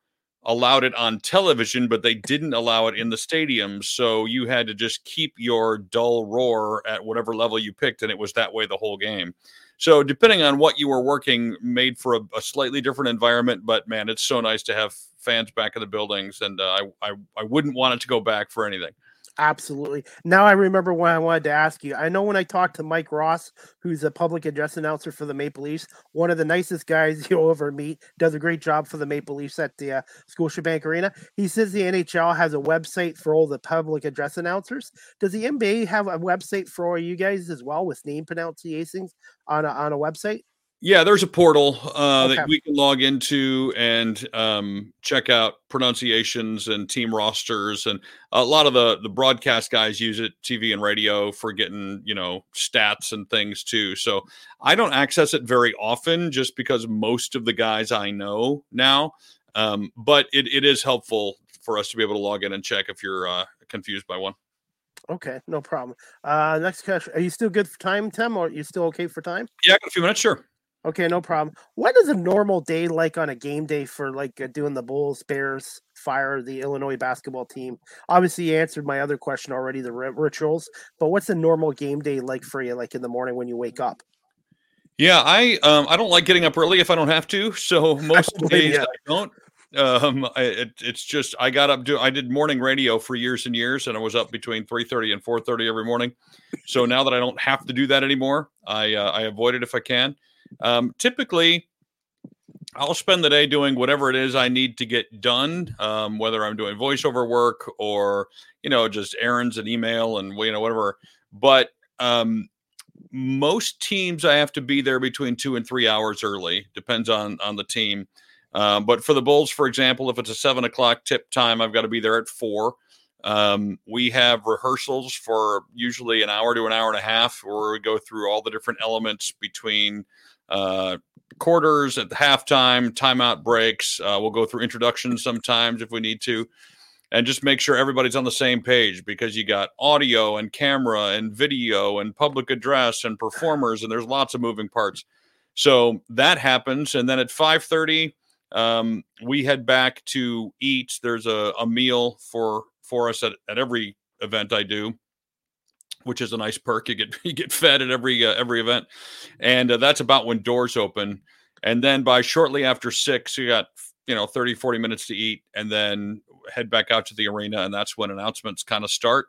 allowed it on television, but they didn't allow it in the stadium. So you had to just keep your dull roar at whatever level you picked, and it was that way the whole game. So depending on what you were working, made for a, a, slightly different environment. But man, it's so nice to have fans back in the buildings, and uh, I, I I wouldn't want it to go back for anything. Absolutely. Now I remember when I wanted to ask you. I know when I talked to Mike Ross, who's a public address announcer for the Maple Leafs, one of the nicest guys you'll ever meet, does a great job for the Maple Leafs at the uh, Scotiabank Arena. He says the NHL has a website for all the public address announcers. Does the NBA have a website for all you guys as well with name pronunciations on a, on a website? Yeah, there's a portal uh, okay. that we can log into and um, check out pronunciations and team rosters, and a lot of the the broadcast guys use it, TV and radio, for getting you know stats and things too. So I don't access it very often, just because most of the guys I know now. Um, but it, it is helpful for us to be able to log in and check if you're uh, confused by one. Okay, no problem. Uh, next question: Are you still good for time, Tim, or are you still okay for time? Yeah, a few minutes. Sure. Okay, no problem. What is a normal day like on a game day for like uh, doing the Bulls, Bears, Fire, the Illinois basketball team? Obviously, you answered my other question already, the rituals. But what's a normal game day like for you, like in the morning when you wake up? Yeah, I um I don't like getting up early if I don't have to. So most days. I don't. Um, I, it, it's just I got up do I did morning radio for years and years, and I was up between three thirty and four thirty every morning. So now that I don't have to do that anymore, I uh, I avoid it if I can. Um, typically, I'll spend the day doing whatever it is I need to get done, um, whether I'm doing voiceover work or you know just errands and email and you know whatever. But um, most teams, I have to be there between two and three hours early. Depends on on the team. Um, but for the Bulls, for example, if it's a seven o'clock tip time, I've got to be there at four. Um, we have rehearsals for usually an hour to an hour and a half, where we go through all the different elements between uh, quarters at the halftime, timeout breaks. Uh, we'll go through introductions sometimes if we need to, and just make sure everybody's on the same page because you got audio and camera and video and public address and performers, and there's lots of moving parts. So that happens, and then at five thirty, um, we head back to eat. There's a, a meal for for us at, at every event I do which is a nice perk. You get you get fed at every uh, every event, and uh, that's about when doors open. And then by shortly after six, you got you know 30, 40 minutes to eat, and then head back out to the arena, and that's when announcements kind of start.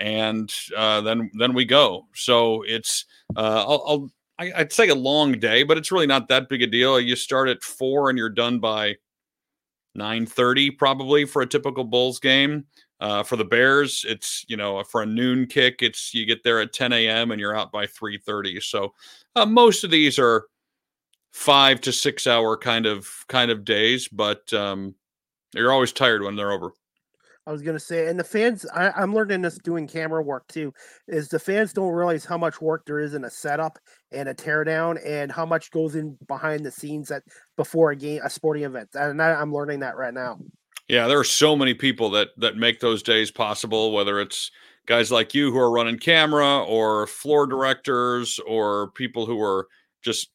and uh, then then we go. So it's uh, I'll, I'll I, I'd say a long day, but it's really not that big a deal. You start at four and you're done by nine thirty, probably for a typical Bulls game. Uh, for the Bears, it's you know for a noon kick, it's you get there at 10 a.m. and you're out by 3:30. So uh, most of these are five to six hour kind of kind of days, but um, you're always tired when they're over. I was gonna say, and the fans, I, I'm learning this doing camera work too. Is the fans don't realize how much work there is in a setup and a teardown, and how much goes in behind the scenes that before a game, a sporting event, and I, I'm learning that right now. Yeah, there are so many people that that make those days possible. Whether it's guys like you who are running camera, or floor directors, or people who are just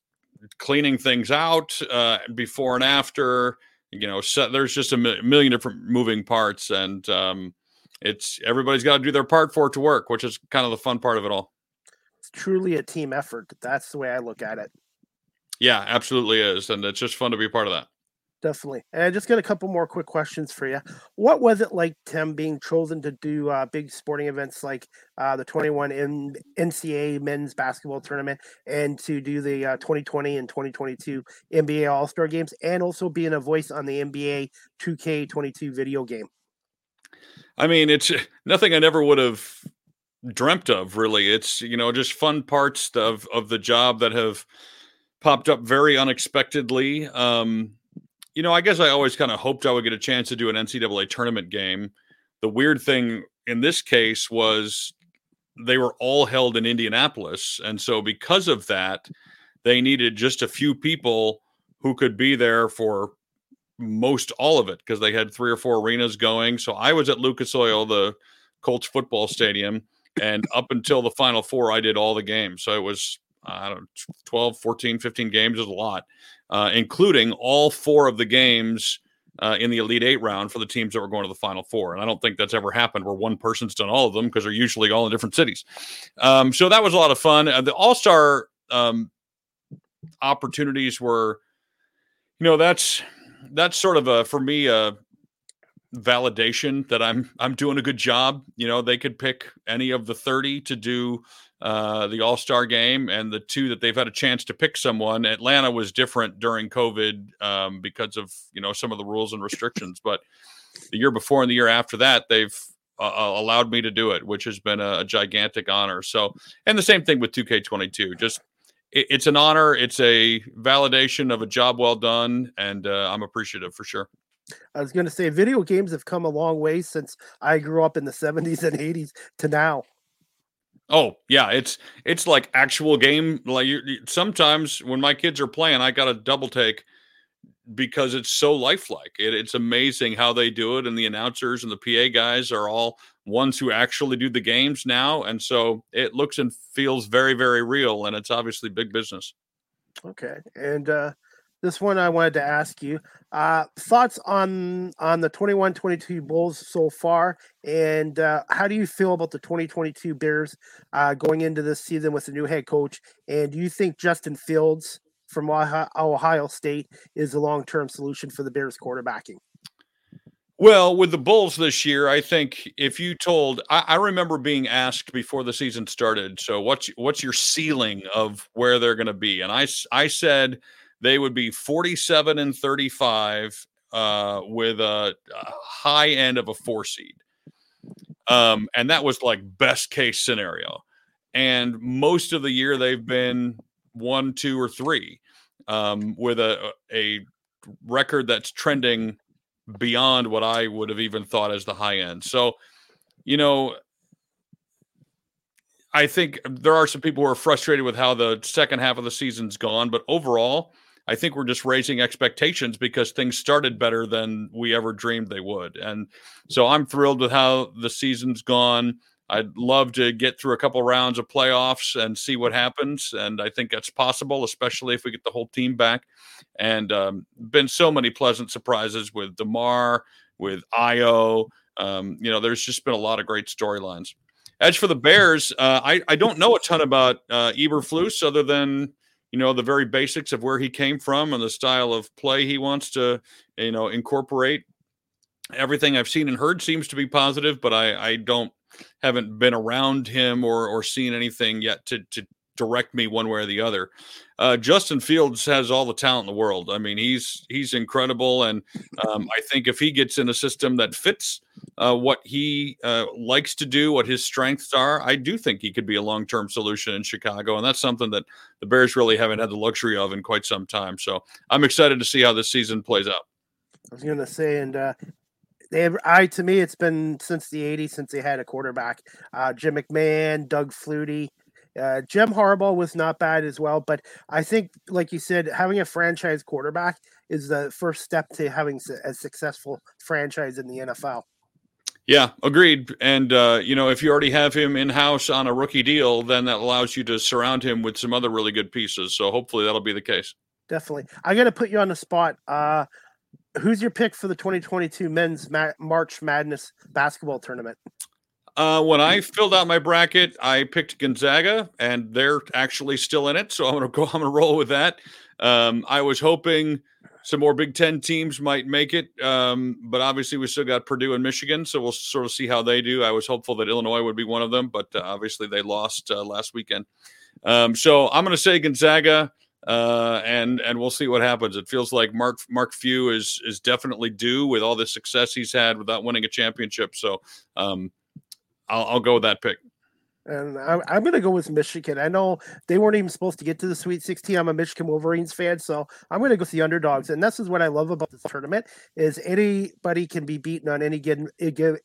cleaning things out uh, before and after you know so there's just a million different moving parts and um, it's everybody's got to do their part for it to work which is kind of the fun part of it all. It's truly a team effort. That's the way i look at it. Yeah absolutely is and it's just fun to be part of that definitely. And I just got a couple more quick questions for you. What was it like, Tim, being chosen to do uh, big sporting events like uh, the 21 N- NCAA men's basketball tournament and to do the uh, 2020 and 2022 NBA All Star games and also being a voice on the NBA 2K22 video game? I mean, it's nothing I never would have dreamt of, really. It's, you know, just fun parts of, of the job that have popped up very unexpectedly. Um, you know, I guess I always kind of hoped I would get a chance to do an NCAA tournament game. The weird thing in this case was they were all held in Indianapolis. And so, because of that, they needed just a few people who could be there for most all of it because they had three or four arenas going. So, I was at Lucas Oil, the Colts football stadium. And up until the final four, I did all the games. So, it was, I don't know, 12, 14, 15 games is a lot uh, including all four of the games uh, in the Elite Eight round for the teams that were going to the Final Four. And I don't think that's ever happened where one person's done all of them because they're usually all in different cities. Um, so that was a lot of fun. Uh, the All Star um, opportunities were, you know, that's that's sort of a for me a validation that I'm I'm doing a good job. You know, they could pick any of the 30 to do uh, the All Star game, and the two that they've had a chance to pick someone. Atlanta was different during COVID um, because of you know some of the rules and restrictions, but the year before and the year after that, they've uh, uh allowed me to do it, which has been a, a, gigantic honor. So, and the same thing with 2K22. Just it, it's an honor, it's a validation of a job well done, and uh, I'm appreciative for sure. I was going to say, video games have come a long way since I grew up in the 70s and 80s to now. Oh yeah, it's it's like actual game. Like you, sometimes when my kids are playing, I got a double take because it's so lifelike. It, it's amazing how they do it, and the announcers and the PA guys are all ones who actually do the games now, and so it looks and feels very very real, and it's obviously big business. Okay, and uh, this one I wanted to ask you uh, thoughts on on the 21-22 Bulls so far, and uh, how do you feel about the 2022 Bears uh, going into this season with a new head coach? And do you think Justin Fields from Ohio State is a long term solution for the Bears quarterbacking? Well, with the Bulls this year, I think if you told, I, I, remember being asked before the season started, so what's what's your ceiling of where they're going to be? And I I said they would be 47 and 35 uh, with a, a, high end of a four seed. Um, and that was like best case scenario. And most of the year they've been one, two, or three um, with a, a record that's trending beyond what I would have even thought as the high end. So, you know, I think there are some people who are frustrated with how the second half of the season's gone, but overall, I think we're just raising expectations because things started better than we ever dreamed they would. And so I'm thrilled with how the season's gone. I'd love to get through a couple rounds of playoffs and see what happens. And I think that's possible, especially if we get the whole team back. And um, been so many pleasant surprises with DeMar, with Ayo. Um, you know, there's just been a lot of great storylines. As for the Bears, uh, I, I don't know a ton about uh, Eberflus other than you know the very basics of where he came from and the style of play he wants to you know incorporate. Everything i've seen and heard seems to be positive but i i don't haven't been around him or or seen anything yet to to direct me one way or the other. Uh, Justin Fields has all the talent in the world. I mean, he's he's incredible, and um, I think if he gets in a system that fits uh, what he uh, likes to do, what his strengths are, I do think he could be a long term solution in Chicago, and that's something that the Bears really haven't had the luxury of in quite some time. So I'm excited to see how this season plays out. I was going to say, and uh, they I to me, it's been since the '80s since they had a quarterback. Uh, Jim McMahon, Doug Flutie. Uh, Jim Harbaugh was not bad as well, but I think, like you said, having a franchise quarterback is the first step to having a successful franchise in the NFL. Yeah, agreed. And uh, you know, if you already have him in house on a rookie deal, then that allows you to surround him with some other really good pieces. So hopefully that'll be the case. Definitely. I got to put you on the spot. Uh, who's your pick for the 2022 men's Ma- March Madness basketball tournament? Uh, when I filled out my bracket, I picked Gonzaga, and they're actually still in it. So I'm gonna go. I'm gonna roll with that. Um, I was hoping some more Big Ten teams might make it, um, but obviously we still got Purdue and Michigan, so we'll sort of see how they do. I was hopeful that Illinois would be one of them, but uh, obviously they lost uh, last weekend. Um, so I'm to say Gonzaga, uh, and and we'll see what happens. It feels like Mark Mark Few is is definitely due with all the success he's had without winning a championship. So um, I'll, I'll go with that pick. And I, am I'm going to go with Michigan. I know they weren't even supposed to get to the Sweet 16. I'm a Michigan Wolverines fan, so I'm going to go see underdogs. And this is what I love about this tournament: is anybody can be beaten on any given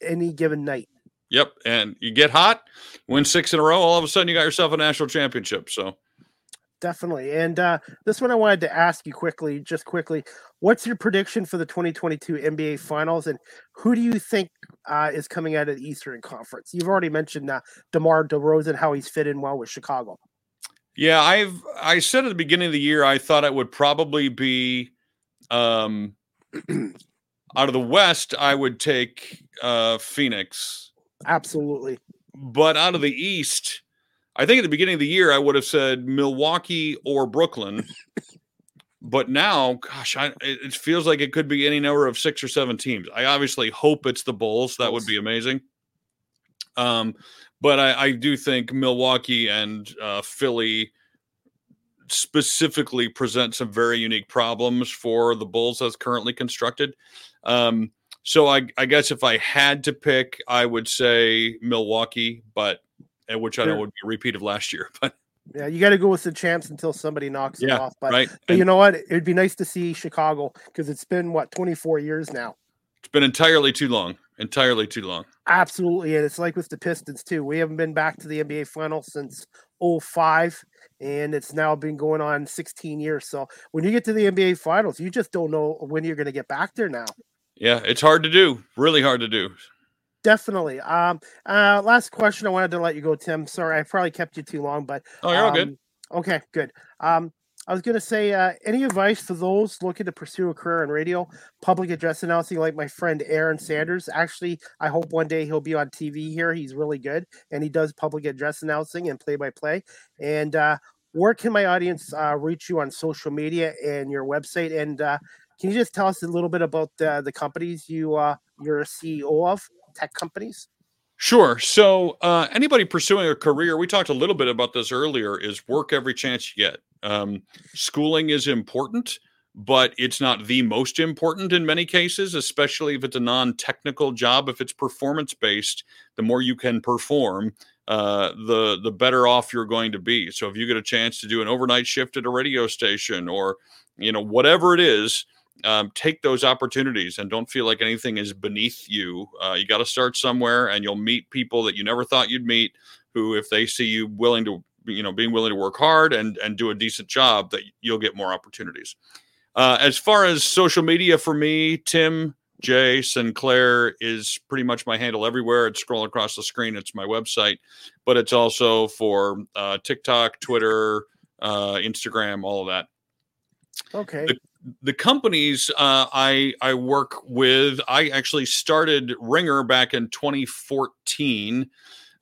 any given night. Yep, and you get hot, win six in a row, all of a sudden you got yourself a national championship. So definitely. And uh, this one I wanted to ask you quickly, just quickly. What's your prediction for the 2022 NBA Finals, and who do you think uh, is coming out of the Eastern Conference? You've already mentioned uh, DeMar DeRozan, how he's fit in well with Chicago. Yeah, I've I said at the beginning of the year I thought it would probably be um, out of the West. I would take uh, Phoenix. Absolutely. But out of the East, I think at the beginning of the year I would have said Milwaukee or Brooklyn. but now, gosh, I, it feels like it could be any number of six or seven teams. I obviously hope it's the Bulls. That would be amazing. Um, but I, I do think Milwaukee and uh, Philly specifically present some very unique problems for the Bulls as currently constructed. Um, so I, I, guess if I had to pick, I would say Milwaukee, but which I know would be a repeat of last year. But yeah, you got to go with the champs until somebody knocks yeah, it off. But, right. but you know what? It'd be nice to see Chicago because it's been what 24 years now. It's been entirely too long. Entirely too long. Absolutely. And it's like with the Pistons too. We haven't been back to the NBA final since 05 and it's now been going on 16 years. So when you get to the NBA finals, you just don't know when you're going to get back there now. Yeah, it's hard to do. Really hard to do. Definitely. Um, uh, last question. I wanted to let you go, Tim. Sorry, I probably kept you too long, but oh, you're um, all good. Okay, good. Um, I was going to say, uh, any advice for those looking to pursue a career in radio, public address announcing, like my friend Aaron Sanders? Actually, I hope one day he'll be on TV here. He's really good, and he does public address announcing and play by play. And uh, where can my audience uh, reach you on social media and your website? And uh, can you just tell us a little bit about uh, the companies you uh, you're a CEO of? Tech companies? Sure. So, uh, anybody pursuing a career, we talked a little bit about this earlier, is work every chance you get. Um, schooling is important, but it's not the most important in many cases, especially if it's a non technical job. If it's performance based, the more you can perform, uh, the the better off you're going to be. So, if you get a chance to do an overnight shift at a radio station or you know whatever it is, um, take those opportunities and don't feel like anything is beneath you. Uh, you got to start somewhere, and you'll meet people that you never thought you'd meet. Who, if they see you willing to, you know, being willing to work hard and and do a decent job, that you'll get more opportunities. Uh, as far as social media for me, Tim J Sinclair is pretty much my handle everywhere. It's scrolling across the screen. It's my website, but it's also for uh, TikTok, Twitter, uh, Instagram, all of that. Okay. The, the companies uh, I I work with, I actually started Ringr back in 2014.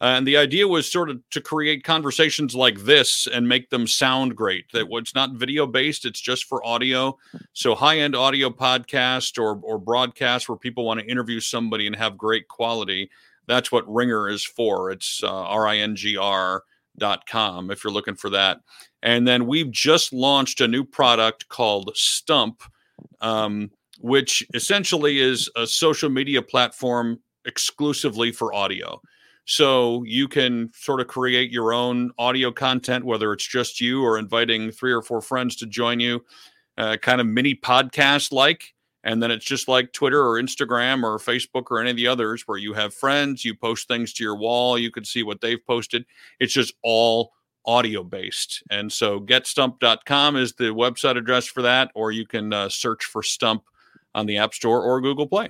Uh, and the idea was sort of to create conversations like this and make them sound great. That it's not video based; it's just for audio. So high end audio podcast or or broadcast where people want to interview somebody and have great quality. that's what Ringr is for. It's uh, R I N G R com if you're looking for that. And then we've just launched a new product called Stump, um, which essentially is a social media platform exclusively for audio. So you can sort of create your own audio content, whether it's just you or inviting three or four friends to join you, uh, kind of mini podcast like. And then it's just like Twitter or Instagram or Facebook or any of the others where you have friends, you post things to your wall, you can see what they've posted. It's just all audio based. And so getstump.com is the website address for that, or you can uh, search for Stump on the App Store or Google Play.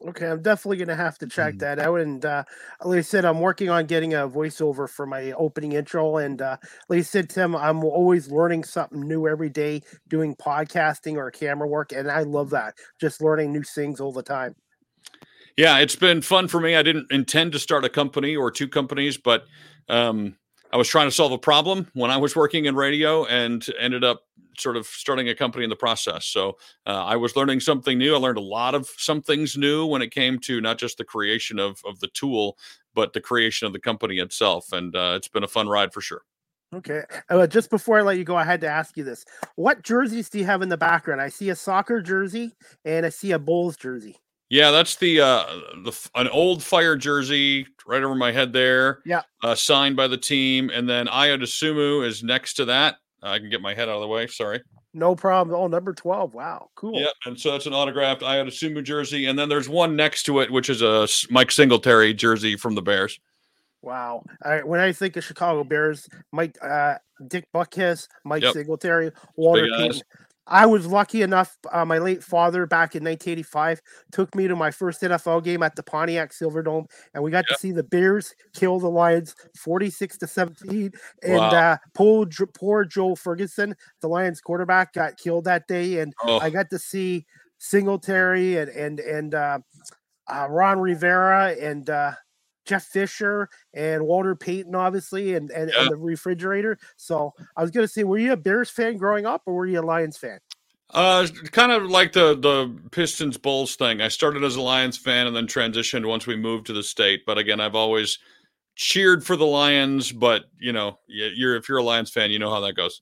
Okay, I'm definitely gonna have to check Mhm. that out. And uh, like I said, I'm working on getting a voiceover for my opening intro. And uh, like I said, Tim, I'm always learning something new every day, doing podcasting or camera work, and I love that. Just learning new things all the time. Yeah, it's been fun for me. I didn't intend to start a company or two companies, but um, I was trying to solve a problem when I was working in radio and ended up sort of starting a company in the process. So uh, I was learning something new. I learned a lot of some things new when it came to not just the creation of, of the tool, but the creation of the company itself. And uh, it's been a fun ride for sure. Okay. Uh, just before I let you go, I had to ask you this: What jerseys do you have in the background? I see a soccer jersey and I see a Bulls jersey. Yeah, that's the uh the an old fire jersey right over my head there. Yeah. Uh, signed by the team, and then Ayo Dosunmu is next to that. I can get my head out of the way. Sorry. No problem. Oh, number twelve. Wow, cool. Yeah, and so that's an autographed Ayo Dosunmu jersey, and then there's one next to it, which is a Mike Singletary jersey from the Bears. Wow. I, when I think of Chicago Bears, Mike, uh, Dick Butkus, Mike Yep. Singletary, Walter Big eyes. I was lucky enough. Uh, my late father, back in 1985, took me to my first NFL game at the Pontiac Silverdome, and we got Yep. to see the Bears kill the Lions 46 to 17. And Wow. uh, poor, poor Joe Ferguson, the Lions quarterback, got killed that day. And Oh, I got to see Singletary and and and uh, uh, Ron Rivera and uh, Jeff Fisher and Walter Payton, obviously, and and, Yeah. and the refrigerator. So I was gonna say, were you a Bears fan growing up, or were you a Lions fan? uh, kind of like the the Pistons Bulls thing. I started as a Lions fan and then transitioned once we moved to the state. But again, I've always cheered for the Lions. But you know, you're if you're a Lions fan, you know how that goes.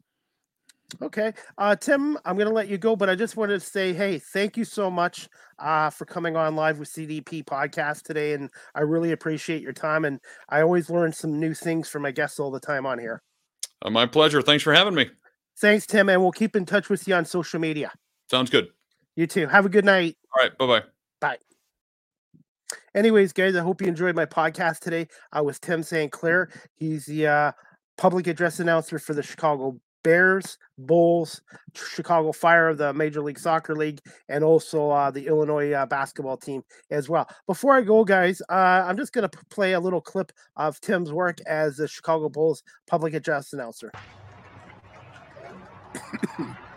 Okay, uh, Tim, I'm gonna let you go, but I just wanted to say, hey, thank you so much uh, for coming on live with CDP podcast today, and I really appreciate your time. And I always learn some new things from my guests all the time on here. Uh, my pleasure. Thanks for having me. Thanks, Tim, and we'll keep in touch with you on social media. Sounds good. You too. Have a good night. All right. Bye bye. Bye. Anyways, guys, I hope you enjoyed my podcast today. I was Tim Sinclair. He's the uh, public address announcer for the Chicago Bears, Bulls, Chicago Fire the Major League Soccer League, and also uh, the Illinois uh, basketball team as well. Before I go, guys, uh, I'm just going to play a little clip of Tim's work as the Chicago Bulls public address announcer.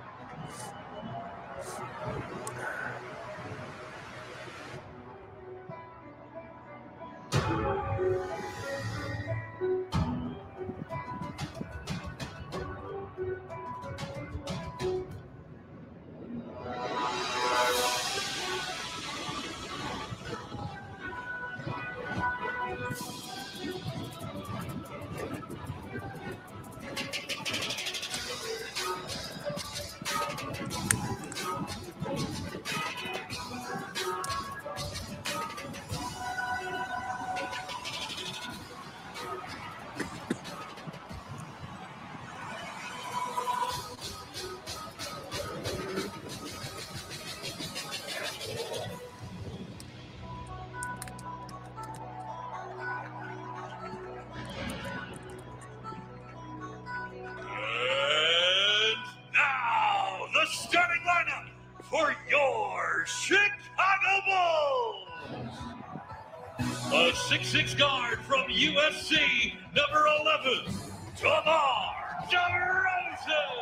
USC, number 11, DeMar DeRozan.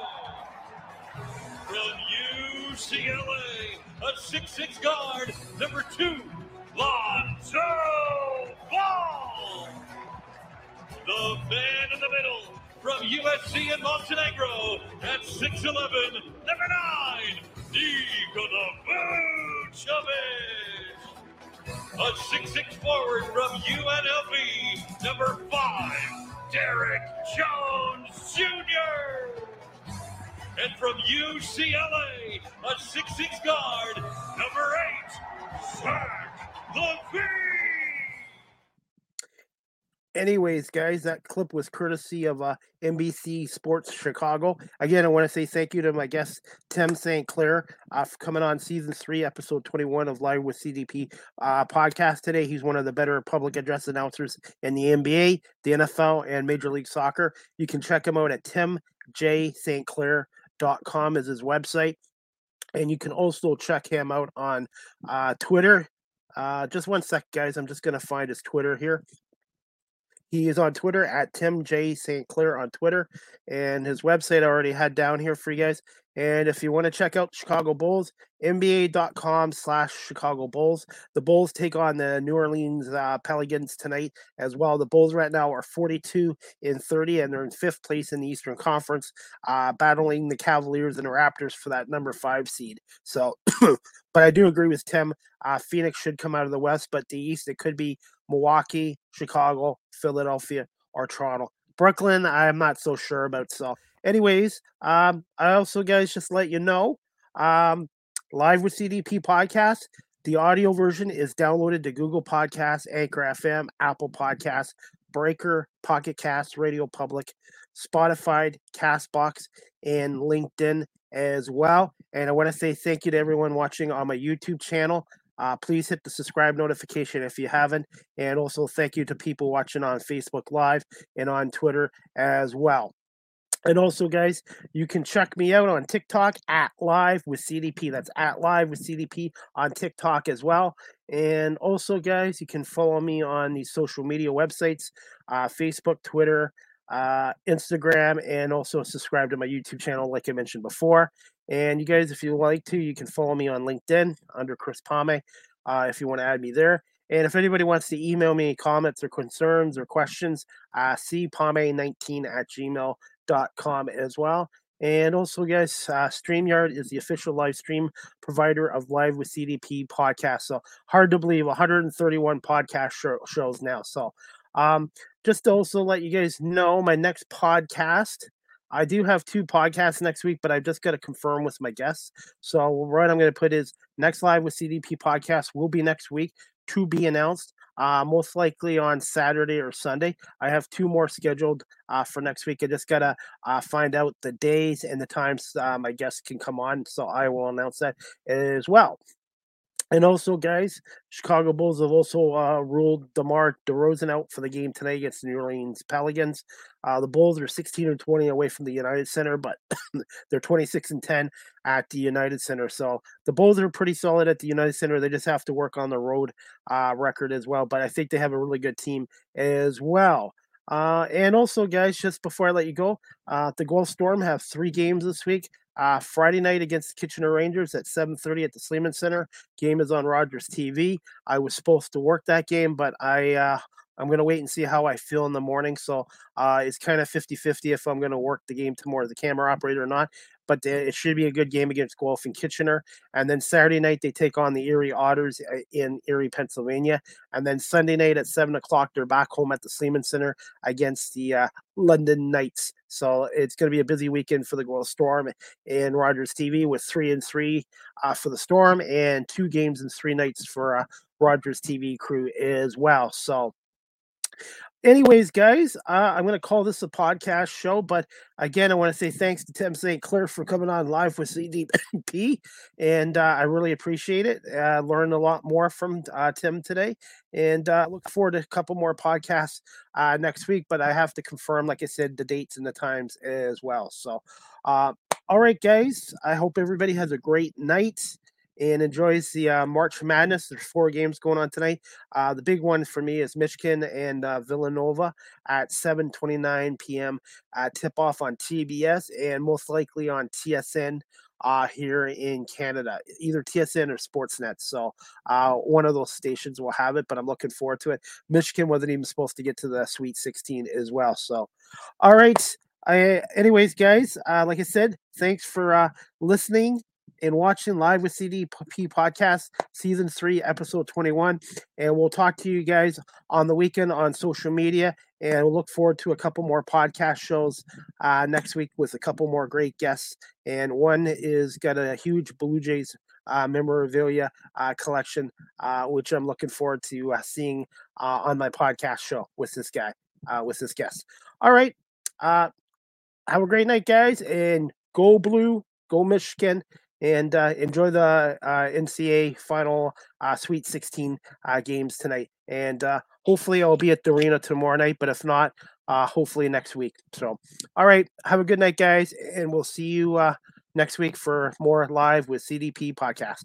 From UCLA, a 6'6 guard, number 2, Lonzo Ball. The man in the middle from USC and Montenegro at 6'11, number 9, Nikola Vucevic. A 6'6 forward from UNLV, number five, Derrick Jones Jr. And from UCLA, a 6'6 guard, number eight, Zach LaVine. Anyways, guys, that clip was courtesy of uh, NBC Sports Chicago. Again, I want to say thank you to my guest Tim Sinclair uh, for coming on season three, episode twenty-one of Live with CDP uh, podcast today. He's one of the better public address announcers in the NBA, the NFL, and Major League Soccer. You can check him out at timjsinclair.com is his website. And you can also check him out on uh, Twitter. Uh, just one sec, guys. I'm just going to find his Twitter here. He is on Twitter at Tim J Sinclair on Twitter, and his website I already had down here for you guys. And if you want to check out Chicago Bulls, NBA.com slash Chicago Bulls. The Bulls take on the New Orleans uh, Pelicans tonight as well. The Bulls right now are 42 in 30, and they're in fifth place in the Eastern Conference, uh, battling the Cavaliers and the Raptors for that number five seed. So, but I do agree with Tim. Uh, Phoenix should come out of the West, but the East, it could be Milwaukee, Chicago, Philadelphia, or Toronto. Brooklyn, I'm not so sure about. So, anyways, um, I also guys just let you know, um, live with CDP podcast. The audio version is downloaded to Google Podcasts, Anchor FM, Apple Podcasts, Breaker, Pocket Cast, Radio Public, Spotify, Castbox, and LinkedIn as well. And I want to say thank you to everyone watching on my YouTube channel. Uh, please hit the subscribe notification if you haven't. And also thank you to people watching on Facebook Live and on Twitter as well. And also, guys, you can check me out on TikTok at Live with CDP. That's at Live with CDP on TikTok as well. And also, guys, you can follow me on these social media websites uh, Facebook, Twitter, uh, Instagram, and also subscribe to my YouTube channel, like I mentioned before. And you guys, if you like to, you can follow me on LinkedIn under Chris Pame uh, if you want to add me there. And if anybody wants to email me comments or concerns or questions, uh, cpame19 at gmail.com as well. And also, guys, uh, StreamYard is the official live stream provider of Live with CDP podcast. So hard to believe 131 podcast show, shows now. So um, just to also let you guys know, my next podcast I do have two podcasts next week, but I've just got to confirm with my guests. So what I'm going to put is next live with CDP podcast will be next week to be announced. Uh, most likely on Saturday or Sunday. I have two more scheduled uh, for next week. I just gotta uh, find out the days and the times my guests can come on, so I will announce that as well. And also, guys, Chicago Bulls have also uh, ruled DeMar DeRozan out for the game tonight against the New Orleans Pelicans. Uh, the Bulls are 16 and 20 away from the United Center, but they're 26 and 10 at the United Center. So the Bulls are pretty solid at the United Center. They just have to work on the road uh, record as well. But I think they have a really good team as well. Uh, and also, guys, just before I let you go, uh, the Guelph Storm have three games this week. Uh, Friday night against the Kitchener Rangers at 7:30 at the Sleeman Center. Game is on Rogers TV. I was supposed to work that game, but I uh, I'm gonna wait and see how I feel in the morning. So uh, it's kind of 50-50 if I'm gonna work the game tomorrow as a camera operator or not but it should be a good game against Guelph and Kitchener. And then Saturday night they take on the Erie Otters uh, in Erie, Pennsylvania. And then Sunday night at seven o'clock they're back home at the Sleeman Center against the uh, London Knights. So it's going to be a busy weekend for the Guelph Storm and Rogers TV with three and three uh, for the Storm and two games and three nights for uh, Rogers TV crew as well. So anyways, guys, uh, I'm going to call this a podcast show. But again, I want to say thanks to Tim Sinclair for coming on live with CDP. And uh, I really appreciate it. I uh, learned a lot more from uh, Tim today. And uh, look forward to a couple more podcasts uh, next week. But I have to confirm, like I said, the dates and the times as well. So, all right, guys, I hope everybody has a great night and enjoys the uh, March Madness. There's four games going on tonight. Uh, the big one for me is Michigan and uh, Villanova at 7:29 p.m. tip off on TBS and most likely on TSN uh, here in Canada, either TSN or Sportsnet. So uh, one of those stations will have it, but I'm looking forward to it. Michigan wasn't even supposed to get to the Sweet 16 as well. So, all right. I, anyways, guys, uh, like I said, thanks for listening and watching live with CDP podcast season three, episode 21. And we'll talk to you guys on the weekend on social media. And we'll look forward to a couple more podcast shows uh, next week with a couple more great guests. And one is got a huge Blue Jays uh, memorabilia uh, collection, uh, which I'm looking forward to uh, seeing uh, on my podcast show with this guy, with this guest. All right. Have a great night, guys, and go blue, go Michigan, and uh, enjoy the uh, NCAA final uh, Sweet 16 uh, games tonight. And uh, hopefully, I'll be at the arena tomorrow night, but if not, uh, hopefully next week. So, all right, have a good night, guys, and we'll see you next week for more live with CDP podcast.